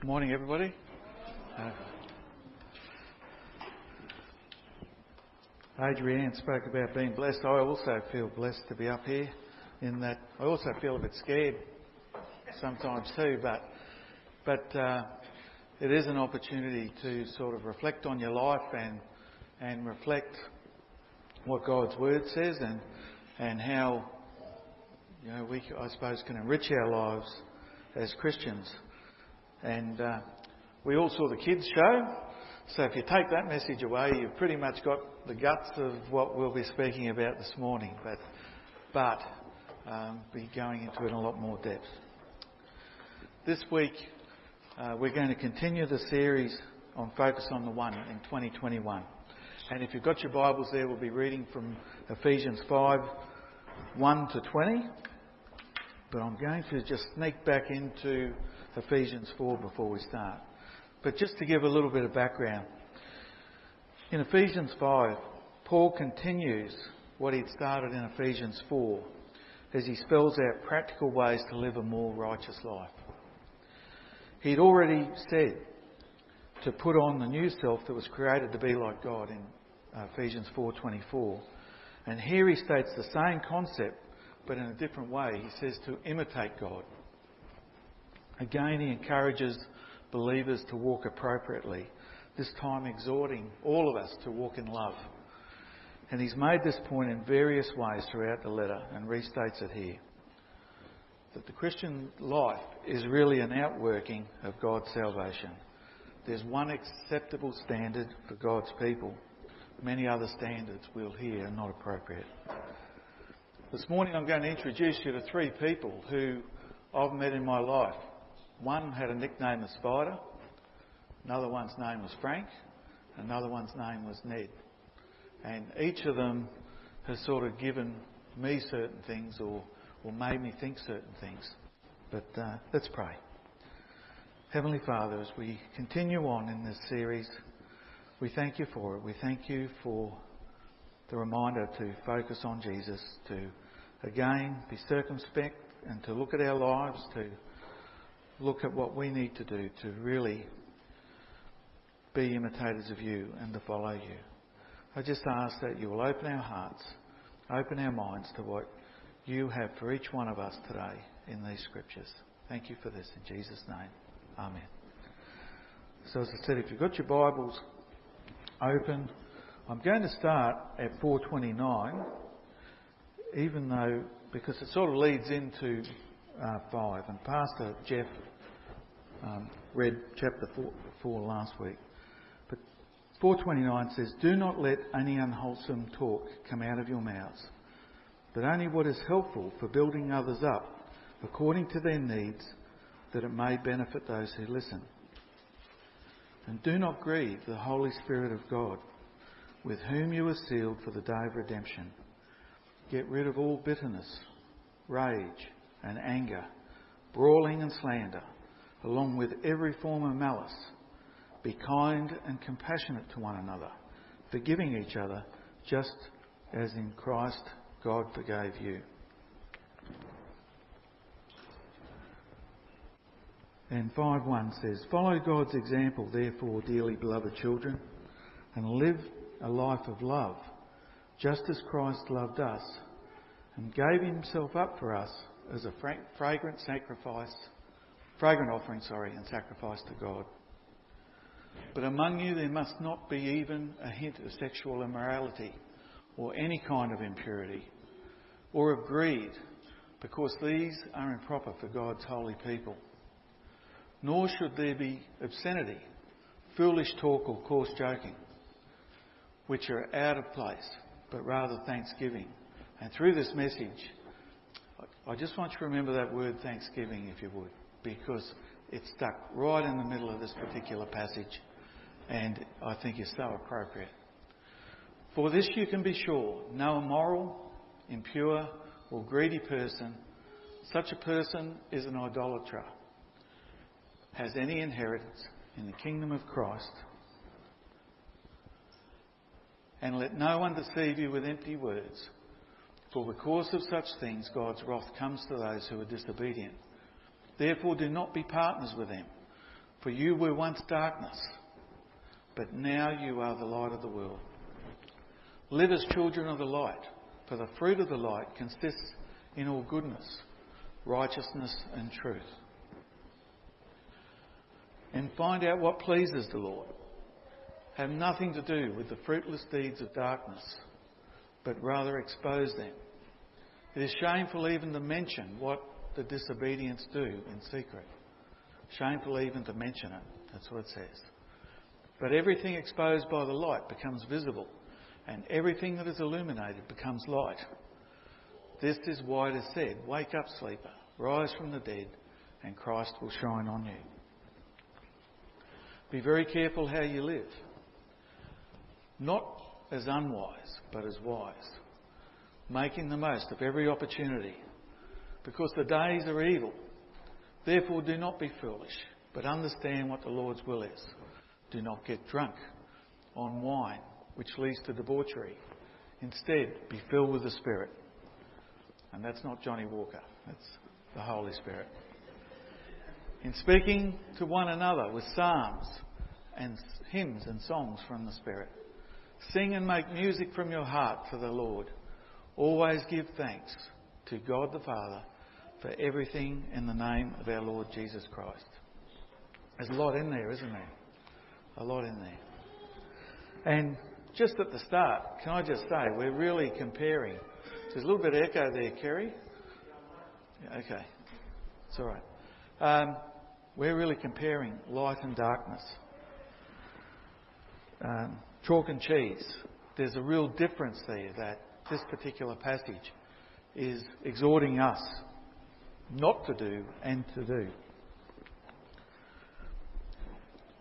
Good morning, everybody. Uh, Adrienne spoke about being blessed. I also feel blessed to be up here. In that, I also feel a bit scared sometimes too. But but uh, it is an opportunity to sort of reflect on your life and and reflect what God's word says and and how you know we I suppose can enrich our lives as Christians. And uh, we all saw the kids show. So if you take that message away, you've pretty much got the guts of what we'll be speaking about this morning. But but um, be going into it in a lot more depth. This week uh, we're going to continue the series on Focus on the One in 2021. And if you've got your Bibles there, we'll be reading from Ephesians 5 1 to 20. But I'm going to just sneak back into Ephesians 4 before we start. But just to give a little bit of background. In Ephesians 5, Paul continues what he'd started in Ephesians 4 as he spells out practical ways to live a more righteous life. He'd already said to put on the new self that was created to be like God in uh, Ephesians 4:24. And here he states the same concept but in a different way. He says to imitate God. Again, he encourages believers to walk appropriately, this time exhorting all of us to walk in love. And he's made this point in various ways throughout the letter and restates it here. That the Christian life is really an outworking of God's salvation. There's one acceptable standard for God's people. Many other standards we'll hear are not appropriate. This morning I'm going to introduce you to three people who I've met in my life. One had a nickname of Spider, another one's name was Frank, another one's name was Ned. And each of them has sort of given me certain things or, or made me think certain things. But uh, let's pray. Heavenly Father, as we continue on in this series, we thank you for it. We thank you for the reminder to focus on Jesus, to again be circumspect and to look at our lives, to look at what we need to do to really be imitators of you and to follow you. I just ask that you will open our hearts, open our minds to what you have for each one of us today in these scriptures. Thank you for this in Jesus' name. Amen. So, as I said, if you've got your Bibles open, I'm going to start at 429, even though, because it sort of leads into uh, 5. And Pastor Jeff um, read chapter 4, 4 last week. But 429 says, Do not let any unwholesome talk come out of your mouths, but only what is helpful for building others up according to their needs, that it may benefit those who listen. And do not grieve the Holy Spirit of God with whom you were sealed for the day of redemption. Get rid of all bitterness, rage, and anger, brawling and slander, along with every form of malice. Be kind and compassionate to one another, forgiving each other, just as in Christ God forgave you. And 5.1 says, Follow God's example, therefore, dearly beloved children, and live a life of love, just as Christ loved us and gave himself up for us as a fragrant sacrifice, fragrant offering, sorry, and sacrifice to God. But among you there must not be even a hint of sexual immorality or any kind of impurity or of greed, because these are improper for God's holy people. Nor should there be obscenity, foolish talk, or coarse joking which are out of place, but rather thanksgiving. And through this message, I just want you to remember that word thanksgiving, if you would, because it's stuck right in the middle of this particular passage, and I think is so appropriate. For this you can be sure no immoral, impure, or greedy person, such a person is an idolater, has any inheritance in the kingdom of Christ and let no one deceive you with empty words. For because of such things, God's wrath comes to those who are disobedient. Therefore, do not be partners with them. For you were once darkness, but now you are the light of the world. Live as children of the light, for the fruit of the light consists in all goodness, righteousness, and truth. And find out what pleases the Lord. Have nothing to do with the fruitless deeds of darkness, but rather expose them. It is shameful even to mention what the disobedience do in secret. Shameful even to mention it. That's what it says. But everything exposed by the light becomes visible, and everything that is illuminated becomes light. This is why it is said, Wake up, sleeper, rise from the dead, and Christ will shine on you. Be very careful how you live, not as unwise, but as wise, making the most of every opportunity, because the days are evil. Therefore, do not be foolish, but understand what the Lord's will is. Do not get drunk on wine, which leads to debauchery. Instead, be filled with the Spirit. And that's not Johnnie Walker, that's the Holy Spirit. In speaking to one another with psalms and hymns and songs from the Spirit. Sing and make music from your heart for the Lord. Always give thanks to God the Father for everything in the name of our Lord Jesus Christ. There's a lot in there, isn't there? A lot in there. And just at the start, can I just say, we're really comparing. There's a little bit of echo there, Kerry. Yeah, okay. It's all right. Um, we're really comparing light and darkness. Um, chalk and cheese. There's a real difference there that this particular passage is exhorting us not to do and to do.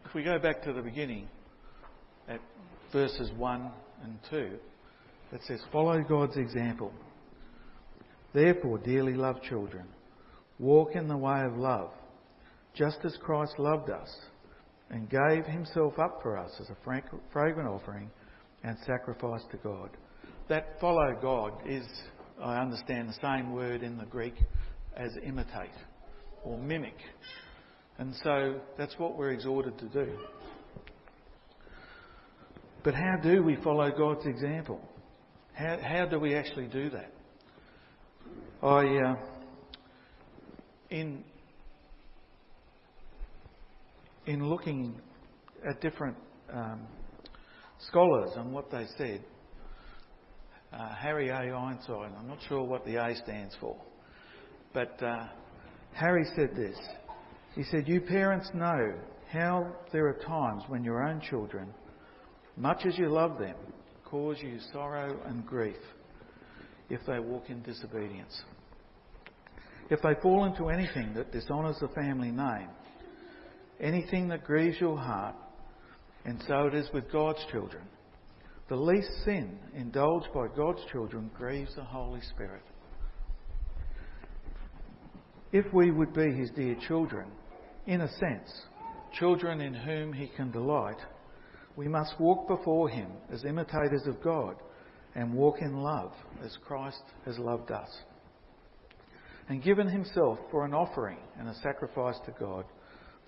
If we go back to the beginning, at verses 1 and 2, it says, Follow God's example. Therefore, dearly loved children, walk in the way of love, just as Christ loved us and gave himself up for us as a fragrant offering and sacrifice to God. That follow God is, I understand, the same word in the Greek as imitate or mimic. And so that's what we're exhorted to do. But how do we follow God's example? How, how do we actually do that? I, uh, in, in looking at different um, scholars and what they said, uh, Harry A. Ironside, I'm not sure what the A stands for, but uh, Harry said this. He said, You parents know how there are times when your own children, much as you love them, cause you sorrow and grief if they walk in disobedience. If they fall into anything that dishonours the family name, anything that grieves your heart, and so it is with God's children. The least sin indulged by God's children grieves the Holy Spirit. If we would be his dear children, in a sense, children in whom he can delight, we must walk before him as imitators of God and walk in love as Christ has loved us and given himself for an offering and a sacrifice to God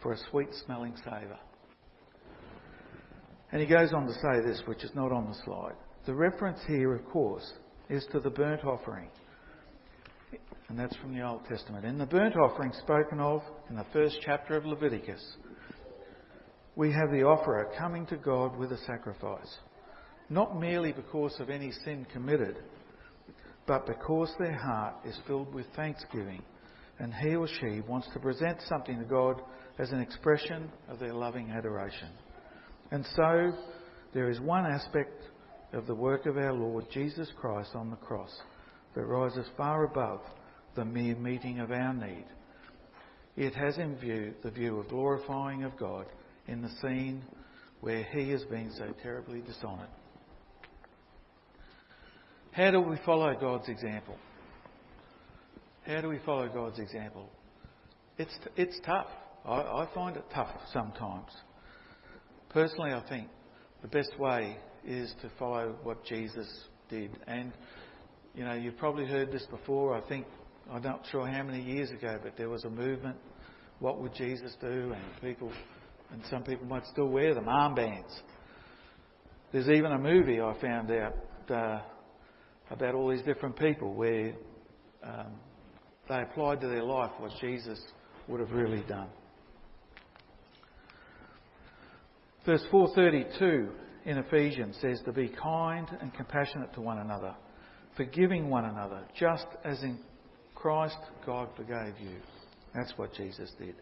for a sweet smelling savour. And he goes on to say this, which is not on the slide. The reference here, of course, is to the burnt offering and that's from the Old Testament. In the burnt offering spoken of in the first chapter of Leviticus, we have the offerer coming to God with a sacrifice, not merely because of any sin committed, but because their heart is filled with thanksgiving and he or she wants to present something to God as an expression of their loving adoration. And so there is one aspect of the work of our Lord Jesus Christ on the cross that rises far above the mere meeting of our need. It has in view the view of glorifying of God in the scene where he has been so terribly dishonoured. How do we follow God's example? How do we follow God's example? It's, it's tough. I, I find it tough sometimes. Personally, I think the best way is to follow what Jesus did. And, you know, you've probably heard this before. I think I'm not sure how many years ago, but there was a movement. What would Jesus do? And people and some people might still wear them, armbands. There's even a movie I found out uh, about all these different people where um, they applied to their life what Jesus would have really done. Verse 432 in Ephesians says to be kind and compassionate to one another, forgiving one another, just as in Christ God forgave you. That's what Jesus did.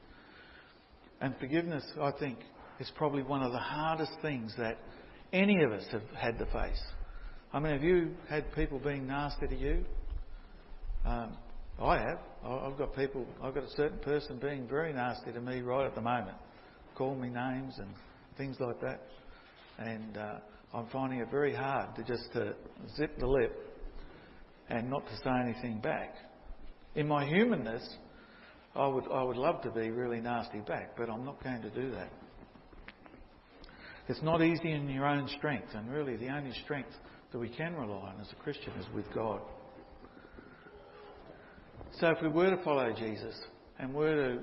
And forgiveness, I think, is probably one of the hardest things that any of us have had to face. I mean, have you had people being nasty to you? Um, I have. I've got people, I've got a certain person being very nasty to me right at the moment, calling me names and things like that. And uh, I'm finding it very hard to just to zip the lip and not to say anything back. In my humanness, I would, I would love to be really nasty back, but I'm not going to do that. It's not easy in your own strength, and really the only strength that we can rely on as a Christian is with God. So if we were to follow Jesus and were to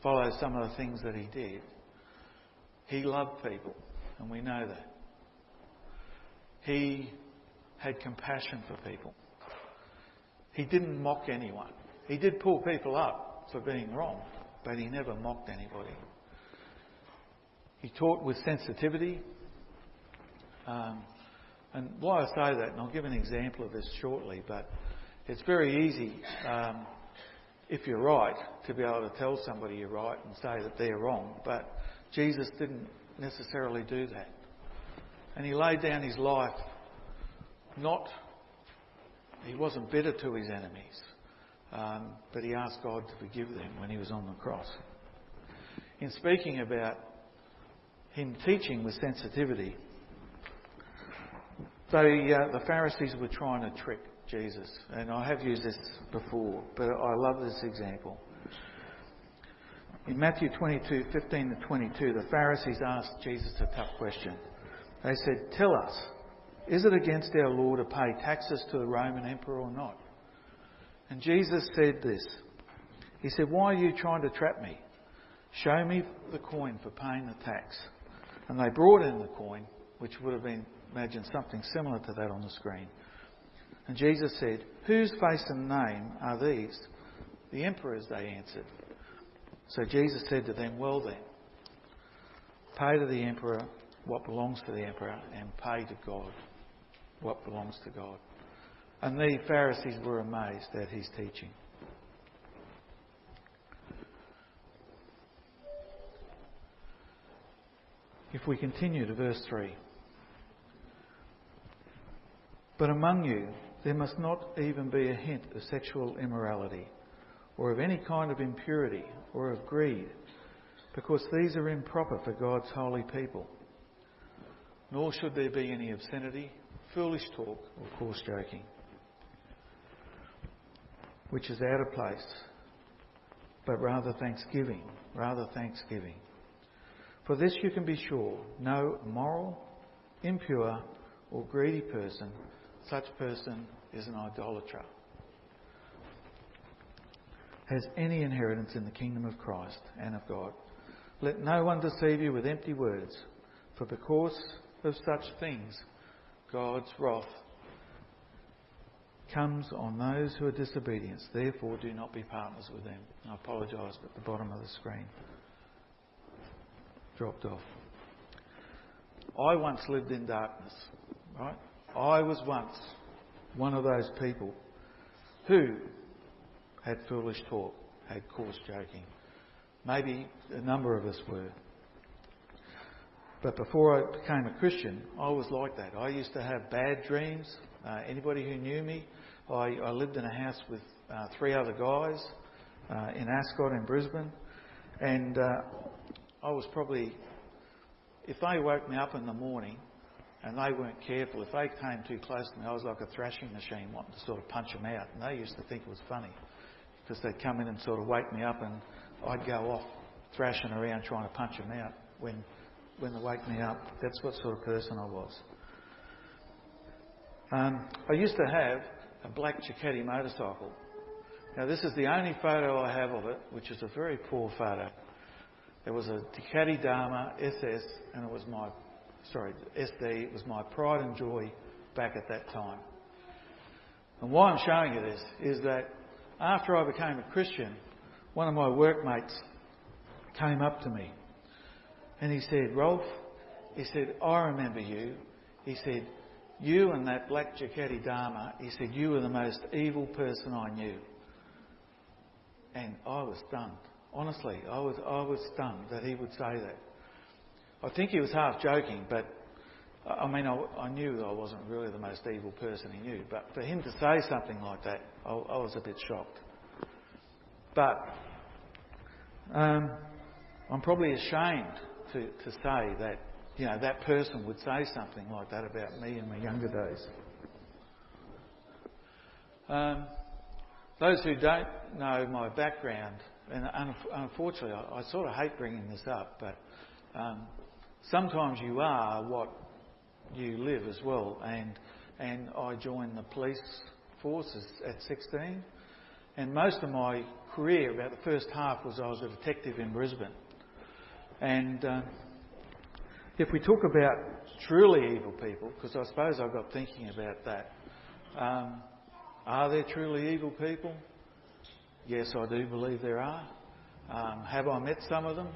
follow some of the things that he did, he loved people, and we know that. He had compassion for people. He didn't mock anyone. He did pull people up for being wrong, but he never mocked anybody. He taught with sensitivity. Um, and why I say that, and I'll give an example of this shortly, but it's very easy, um, if you're right, to be able to tell somebody you're right and say that they're wrong. But Jesus didn't necessarily do that. And he laid down his life not, he wasn't bitter to his enemies, um, but he asked God to forgive them when he was on the cross. In speaking about him teaching with sensitivity, they, uh, the Pharisees were trying to trick Jesus, and I have used this before, but I love this example. In Matthew 22, 15 to 22, the Pharisees asked Jesus a tough question. They said, Tell us, is it against our law to pay taxes to the Roman emperor or not? And Jesus said this. He said, Why are you trying to trap me? Show me the coin for paying the tax. And they brought in the coin, which would have been imagine something similar to that on the screen. And Jesus said, Whose face and name are these? The emperor's, they answered. So Jesus said to them, Well then, pay to the emperor what belongs to the emperor, and pay to God what belongs to God. And the Pharisees were amazed at his teaching. If we continue to verse 3. But among you there must not even be a hint of sexual immorality, or of any kind of impurity, or of greed, because these are improper for God's holy people. Nor should there be any obscenity, foolish talk, or coarse joking, which is out of place, but rather thanksgiving, rather thanksgiving. For this you can be sure no immoral, impure, or greedy person such person is an idolater. Has any inheritance in the kingdom of Christ and of God. Let no one deceive you with empty words, for because of such things, God's wrath comes on those who are disobedient. Therefore, do not be partners with them. I apologise, but the bottom of the screen dropped off. I once lived in darkness, right? I was once one of those people who had foolish talk, had coarse joking. Maybe a number of us were. But before I became a Christian, I was like that. I used to have bad dreams. Uh, anybody who knew me, I, I, lived in a house with uh, three other guys uh, in Ascot in Brisbane, and uh, I was probably, if they woke me up in the morning and they weren't careful. If they came too close to me, I was like a thrashing machine wanting to sort of punch them out. And they used to think it was funny because they'd come in and sort of wake me up and I'd go off thrashing around trying to punch them out when, when they wake me up. That's what sort of person I was. Um, I used to have a black Ducati motorcycle. Now, this is the only photo I have of it, which is a very poor photo. It was a Ducati Darmah SS, and it was my, sorry, SD. It was my pride and joy back at that time. And why I'm showing you this is that after I became a Christian, one of my workmates came up to me and he said, Rolf, he said, I remember you. He said, you and that black Ducati Darmah, he said, you were the most evil person I knew. And I was stunned. Honestly, I was, I was stunned that he would say that. I think he was half joking, but I mean, I, I, knew I wasn't really the most evil person he knew. But for him to say something like that, I, I was a bit shocked. But um, I'm probably ashamed to, to say that you know that person would say something like that about me in my younger days. Um, those who don't know my background, and unfortunately, I, I, sort of hate bringing this up, but um, sometimes you are what you live as well. And and I joined the police forces at 16, and most of my career, about the first half, was I was a detective in Brisbane. And uh, if we talk about truly evil people, because I suppose I've got thinking about that, um, are there truly evil people? Yes, I do believe there are. Um, have I met some of them?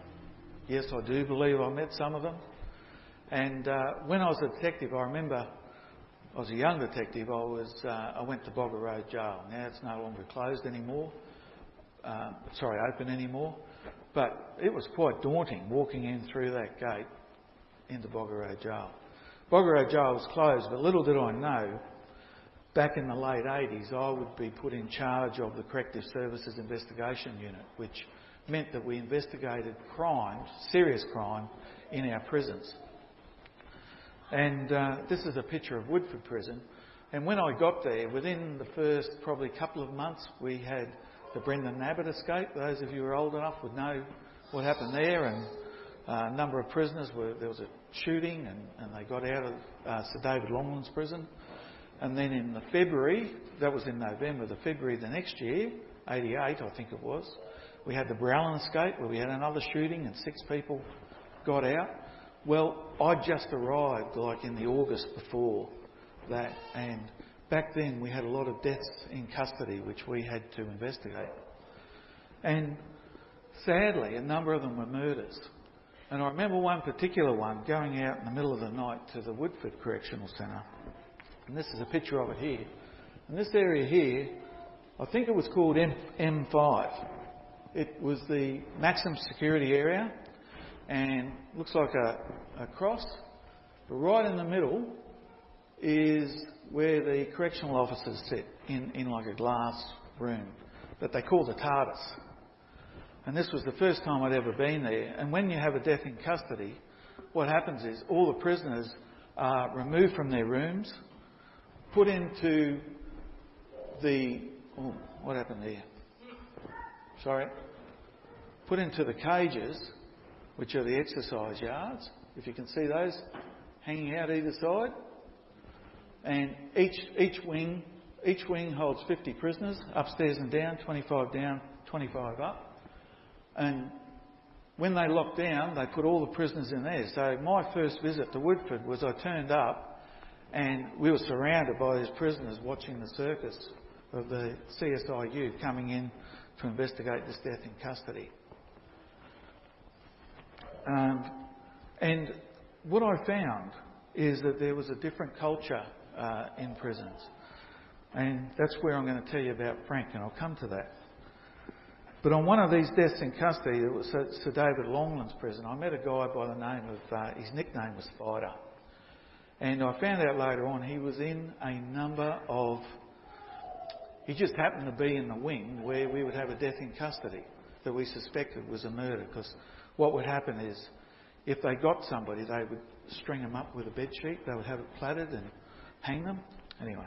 Yes, I do believe I met some of them. And uh, when I was a detective, I remember I was a young detective. I was uh, I went to Boggo Road Jail. Now it's no longer closed anymore um, sorry, open anymore. But it was quite daunting walking in through that gate into Boggo Road Jail. Boggo Road Jail was closed, but little did I know, back in the late 80s, I would be put in charge of the Corrective Services Investigation Unit, which meant that we investigated crime, serious crime, in our prisons. And uh, this is a picture of Woodford Prison. And when I got there, within the first probably couple of months, we had the Brenden Abbott escape. Those of you who are old enough would know what happened there. And uh, a number of prisoners were there was a shooting, and, and they got out of uh, Sir David Longland's prison. And then in the February, that was in November, the February the next year, 88 I think it was, we had the Borallon escape where we had another shooting and six people got out. Well, I just arrived like in the August before that, and back then we had a lot of deaths in custody which we had to investigate. And sadly, a number of them were murders. And I remember one particular one going out in the middle of the night to the Woodford Correctional Centre. And this is a picture of it here. And this area here, I think it was called M- M5. It was the maximum security area and looks like a, a cross. But right in the middle is where the correctional officers sit in, in like a glass room that they call the TARDIS. And this was the first time I'd ever been there. And when you have a death in custody, what happens is all the prisoners are removed from their rooms, put into the. Oh, what happened there? Sorry. Put into the cages, which are the exercise yards, if you can see those hanging out either side and each, each wing each wing holds 50 prisoners, upstairs and down, 25 down, 25 up. And when they locked down, they put all the prisoners in there. So my first visit to Woodford was I turned up and we were surrounded by these prisoners watching the circus of the CSIU coming in to investigate this death in custody. Um, and what I found is that there was a different culture uh, in prisons. And that's where I'm going to tell you about Frank, and I'll come to that. But on one of these deaths in custody, it was Sir David Longland's prison, I met a guy by the name of, uh, his nickname was Spider. And I found out later on he was in a number of, he just happened to be in the wing where we would have a death in custody that we suspected was a murder. Because what would happen is if they got somebody, they would string them up with a bed sheet, they would have it plaited and hang them. Anyway.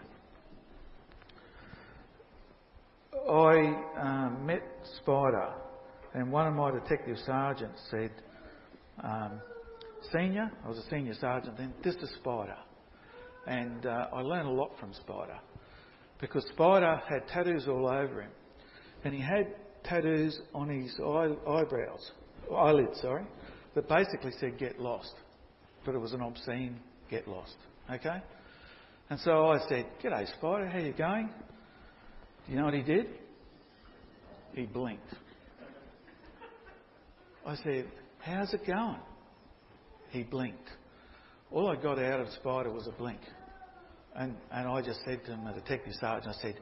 I um, met Spider, and one of my detective sergeants said, um, Senior, I was a senior sergeant then, this is Spider. And uh, I learned a lot from Spider because Spider had tattoos all over him, and he had tattoos on his eye, eyebrows. eyelids, sorry, that basically said "Get lost," but it was an obscene "Get lost." Okay, and so I said, "G'day, Spider. How you going?" Do you know what he did? He blinked. I said, "How's it going?" He blinked. All I got out of Spider was a blink. And, and I just said to him, the detective sergeant, I said,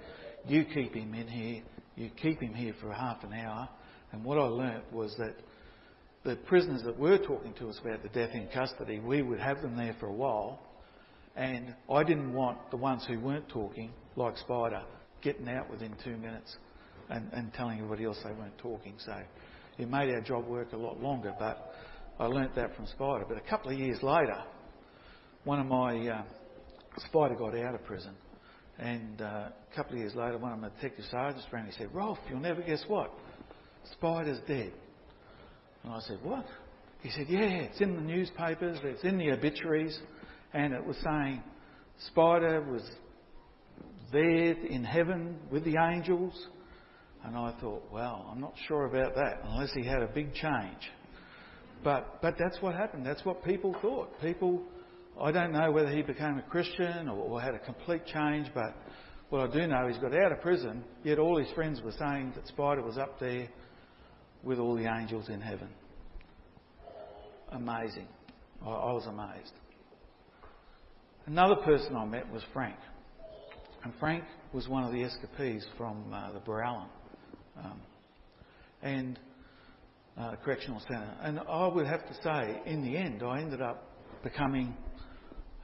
you keep him in here, you keep him here for half an hour. And what I learnt was that the prisoners that were talking to us about the death in custody, we would have them there for a while. And I didn't want the ones who weren't talking, like Spider, getting out within two minutes and, and telling everybody else they weren't talking. So it made our job work a lot longer, but I learnt that from Spider. But a couple of years later, one of my uh, Spider got out of prison, and uh, a couple of years later, one of my detective sergeants rang and said, Rolf, you'll never guess what? Spider's dead. And I said, What? He said, Yeah, it's in the newspapers, it's in the obituaries, and it was saying Spider was there in heaven with the angels. And I thought, well, I'm not sure about that unless he had a big change. But, but that's what happened. That's what people thought. People I don't know whether he became a Christian or, or had a complete change, but what I do know, he's got out of prison, yet all his friends were saying that Spider was up there with all the angels in heaven. Amazing. I, I was amazed. Another person I met was Frank. And Frank was one of the escapees from uh, the Borallon um, and uh, correctional centre. And I would have to say, in the end, I ended up becoming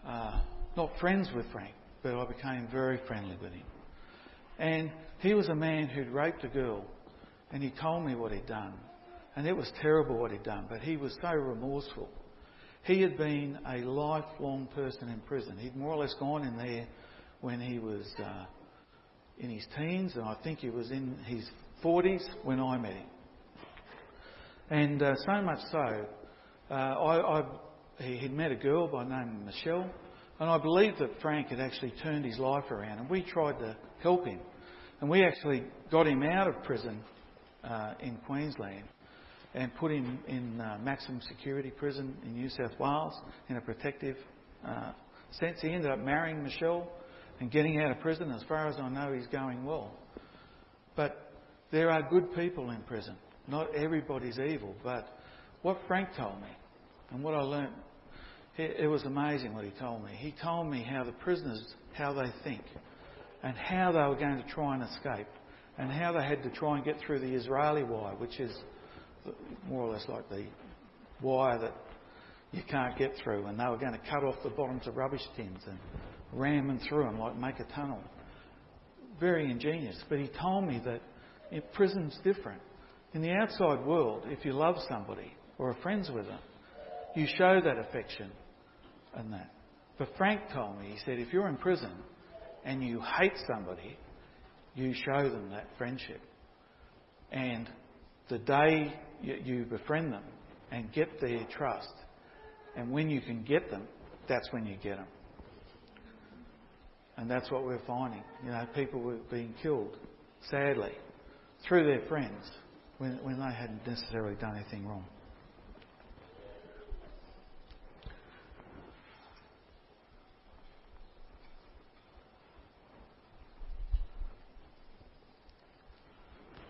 uh, not friends with Frank, but I became very friendly with him. And he was a man who'd raped a girl, and he told me what he'd done. And it was terrible what he'd done, but he was so remorseful. He had been a lifelong person in prison. He'd more or less gone in there when he was uh, in his teens, and I think he was in his 40s when I met him. And uh, so much so, uh, I, I he'd met a girl by the name of Michelle, and I believe that Frank had actually turned his life around, and we tried to help him. And we actually got him out of prison uh, in Queensland and put him in uh, maximum security prison in New South Wales in a protective uh, sense. He ended up marrying Michelle and getting out of prison. As far as I know, he's going well. But there are good people in prison. Not everybody's evil. But what Frank told me and what I learnt it was amazing what he told me. He told me how the prisoners, how they think, and how they were going to try and escape, and how they had to try and get through the Israeli wire, which is more or less like the wire that you can't get through, and they were going to cut off the bottoms of rubbish tins and ram them through them, like make a tunnel. Very ingenious. But he told me that in prison's different. In the outside world, if you love somebody or are friends with them, you show that affection and that. But Frank told me, he said, if you're in prison and you hate somebody, you show them that friendship. And the day you befriend them and get their trust, and when you can get them, that's when you get them. And that's what we're finding. You know, people were being killed, sadly, through their friends when, when they hadn't necessarily done anything wrong.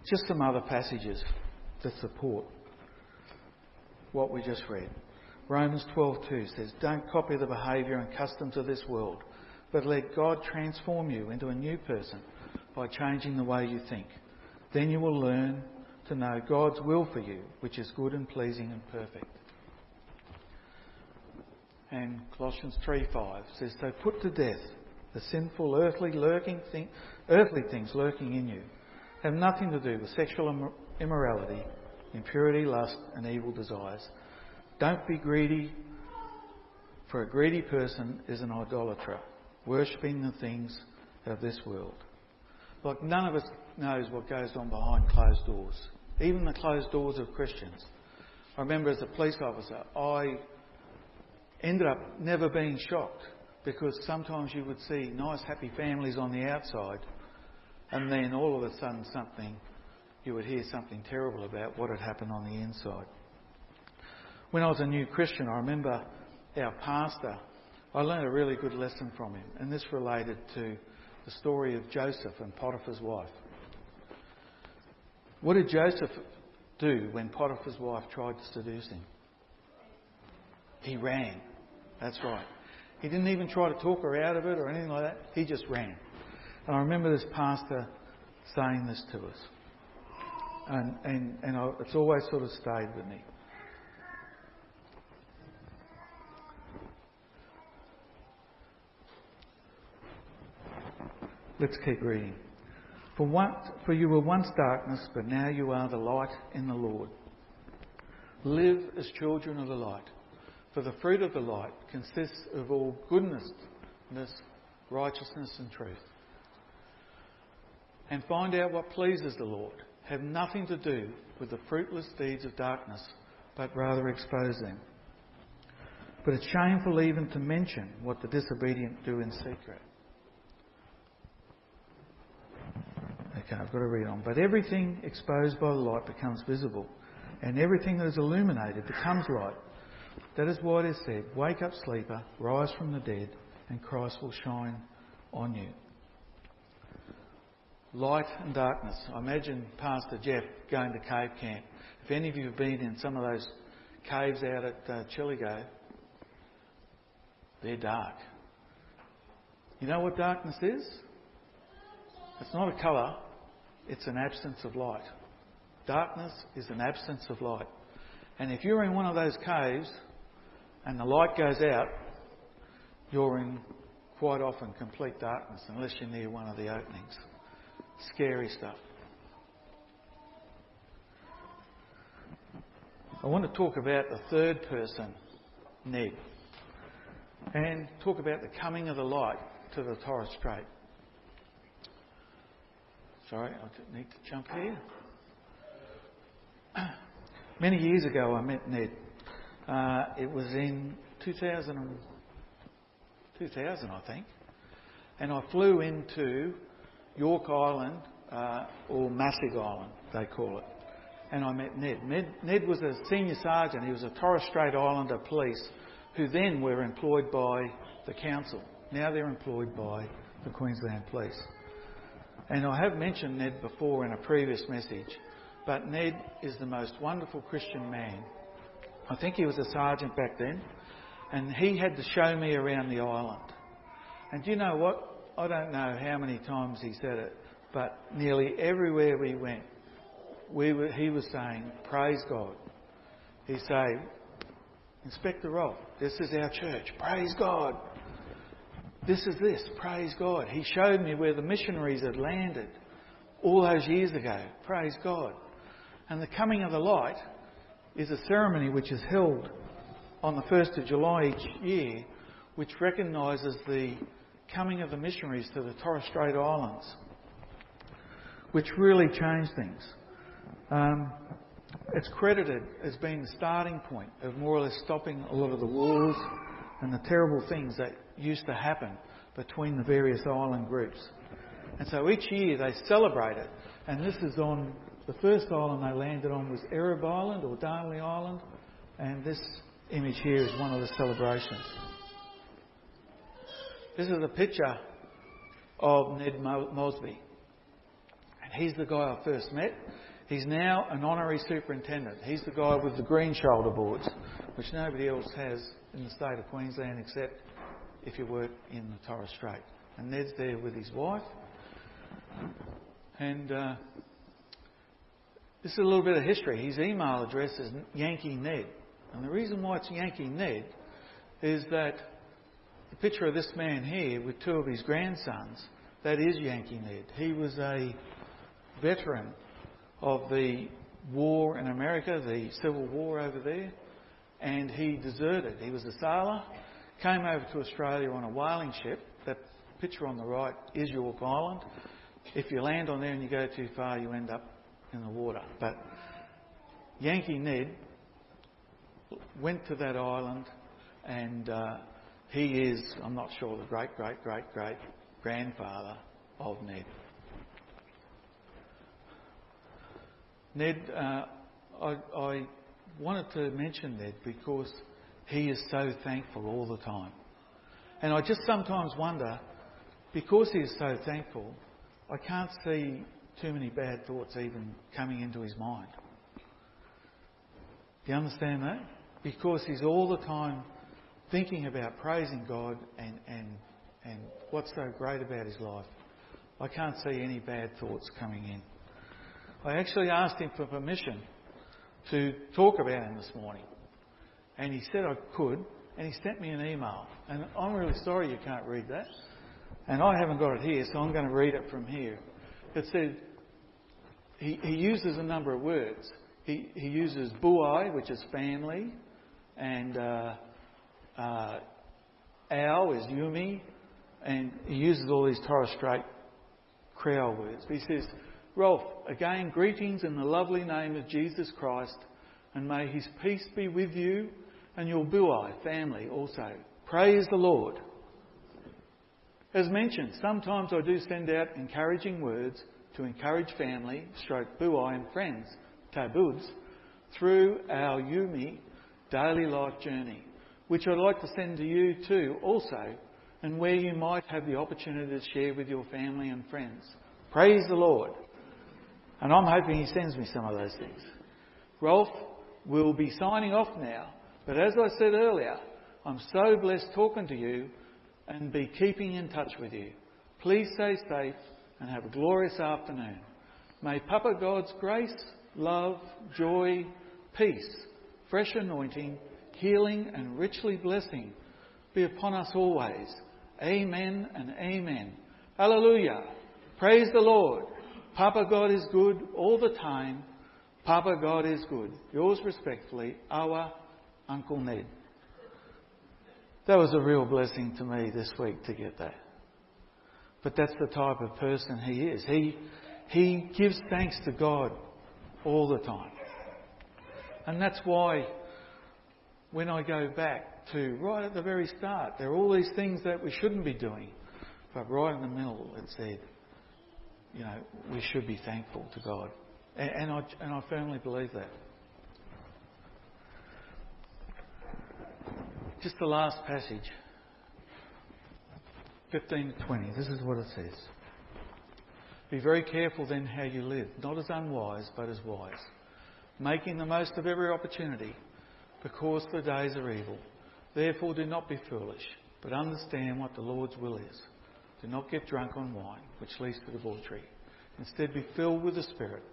Just some other passages to support what we just read. Romans 12:2 says, "Don't copy the behaviour and customs of this world, but let God transform you into a new person by changing the way you think. Then you will learn to know God's will for you, which is good and pleasing and perfect." And Colossians 3:5 says, "So put to death the sinful earthly lurking thing, earthly things lurking in you." have nothing to do with sexual immorality, impurity, lust, and evil desires. Don't be greedy, for a greedy person is an idolater, worshipping the things of this world. Like none of us knows what goes on behind closed doors, even the closed doors of Christians. I remember as a police officer, I ended up never being shocked because sometimes you would see nice, happy families on the outside and then all of a sudden, something, you would hear something terrible about what had happened on the inside. when I was a new Christian, I remember our pastor, I learned a really good lesson from him, and this related to the story of Joseph and Potiphar's wife. What did Joseph do when Potiphar's wife tried to seduce him? He ran. That's right. He didn't even try to talk her out of it or anything like that. He just ran. And I remember this pastor saying this to us. And, and, and I, it's always sort of stayed with me. Let's keep reading. For, for you were once darkness, but now you are the light in the Lord. Live as children of the light. For the fruit of the light consists of all goodness, righteousness, and truth. And find out what pleases the Lord. Have nothing to do with the fruitless deeds of darkness, but rather expose them. But it's shameful even to mention what the disobedient do in secret. Okay, I've got to read on. But everything exposed by the light becomes visible, and everything that is illuminated becomes light. That is why it is said, Wake up, sleeper, rise from the dead, and Christ will shine on you. Light and darkness. I imagine Pastor Jeff going to cave camp. If any of you have been in some of those caves out at uh, Chillagoe, they're dark. You know what darkness is? It's not a colour, it's an absence of light. Darkness is an absence of light. And if you're in one of those caves and the light goes out, you're in quite often complete darkness unless you're near one of the openings. Scary stuff. I want to talk about the third person, Ned, and talk about the coming of the light to the Torres Strait. Sorry, I need to jump here. Many years ago, I met Ned. Uh, it was in 2000, 2000, I think. And I flew into Yorke Island, uh, or Masig Island, they call it. And I met Ned. Ned. Ned was a senior sergeant. He was a Torres Strait Islander police who then were employed by the council. Now they're employed by the Queensland Police. And I have mentioned Ned before in a previous message, but Ned is the most wonderful Christian man. I think he was a sergeant back then, and he had to show me around the island. And do you know what? I don't know how many times he said it, but nearly everywhere we went, we were, he was saying, Praise God. He'd say, Inspector Rob, this is our church. Praise God. This is this. Praise God. He showed me where the missionaries had landed all those years ago. Praise God. And the coming of the light is a ceremony which is held on the 1st of July each year, which recognises the coming of the missionaries to the Torres Strait Islands, which really changed things. Um, it's credited as being the starting point of more or less stopping a lot of the wars and the terrible things that used to happen between the various island groups. And so each year they celebrate it. And this is on the first island they landed on was Erub Island or Darnley Island. And this image here is one of the celebrations. This is a picture of Ned Mosby. And he's the guy I first met. He's now an honorary superintendent. He's the guy with the green shoulder boards, which nobody else has in the state of Queensland except if you work in the Torres Strait. And Ned's there with his wife. And uh, this is a little bit of history. His email address is Yankee Ned. And the reason why it's Yankee Ned is that the picture of this man here with two of his grandsons, that is Yankee Ned. He was a veteran of the war in America, the Civil War over there, and he deserted. He was a sailor came over to Australia on a whaling ship. That picture on the right is Yorke Island. If you land on there and you go too far, you end up in the water. But Yankee Ned went to that island and uh, he is, I'm not sure, the great, great, great, great grandfather of Ned. Ned, uh, I, I wanted to mention that because he is so thankful all the time. And I just sometimes wonder, because he is so thankful, I can't see too many bad thoughts even coming into his mind. Do you understand that? Because he's all the time thinking about praising God and, and, and what's so great about his life. I can't see any bad thoughts coming in. I actually asked him for permission to talk about him this morning. And he said I could, and he sent me an email. And I'm really sorry you can't read that. And I haven't got it here, so I'm going to read it from here. It said, he, he uses a number of words. He, he uses buai, which is family, and uh, uh, ao is yumi, and he uses all these Torres Strait Creole words. But He says, Rolf, again, greetings in the lovely name of Jesus Christ, and may his peace be with you and your Buai family also. Praise the Lord. As mentioned, sometimes I do send out encouraging words to encourage family, stroke Buai and friends, tabuds, through our Yumi daily life journey, which I'd like to send to you too also, and where you might have the opportunity to share with your family and friends. Praise the Lord. And I'm hoping he sends me some of those things. Rolf will be signing off now, but as I said earlier, I'm so blessed talking to you and be keeping in touch with you. Please stay safe and have a glorious afternoon. May Papa God's grace, love, joy, peace, fresh anointing, healing, and richly blessing be upon us always. Amen and amen. Hallelujah. Praise the Lord. Papa God is good all the time. Papa God is good. Yours respectfully, our Uncle Ned. That was a real blessing to me this week to get that. But that's the type of person he is. He, he gives thanks to God all the time. And that's why when I go back to right at the very start, there are all these things that we shouldn't be doing. But right in the middle, it said, you know, we should be thankful to God. And, and, I, and I firmly believe that. Just the last passage, 15 to 20. This is what it says. Be very careful then how you live, not as unwise, but as wise, making the most of every opportunity, because the days are evil. Therefore, do not be foolish, but understand what the Lord's will is. Do not get drunk on wine, which leads to debauchery. Instead, be filled with the Spirit,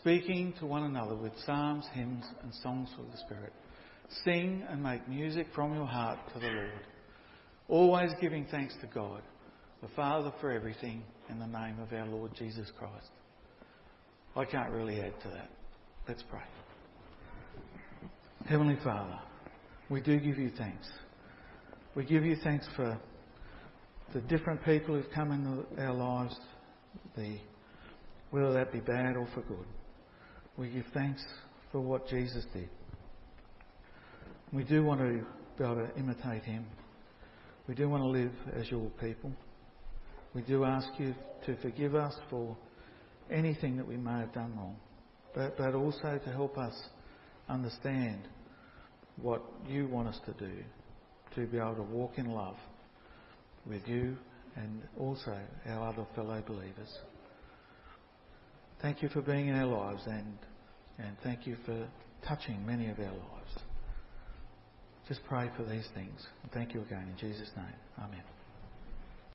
speaking to one another with psalms, hymns, and songs of the Spirit. Sing and make music from your heart to the Lord, always giving thanks to God, the Father, for everything, in the name of our Lord Jesus Christ. I can't really add to that. Let's pray. Heavenly Father, we do give you thanks. We give you thanks for the different people who've come into our lives, the, whether that be bad or for good. We give thanks for what Jesus did. We do want to be able to imitate him. We do want to live as your people. We do ask you to forgive us for anything that we may have done wrong, but, but also to help us understand what you want us to do to be able to walk in love with you and also our other fellow believers. Thank you for being in our lives and, and thank you for touching many of our lives. Just pray for these things. And thank you again in Jesus' name. Amen.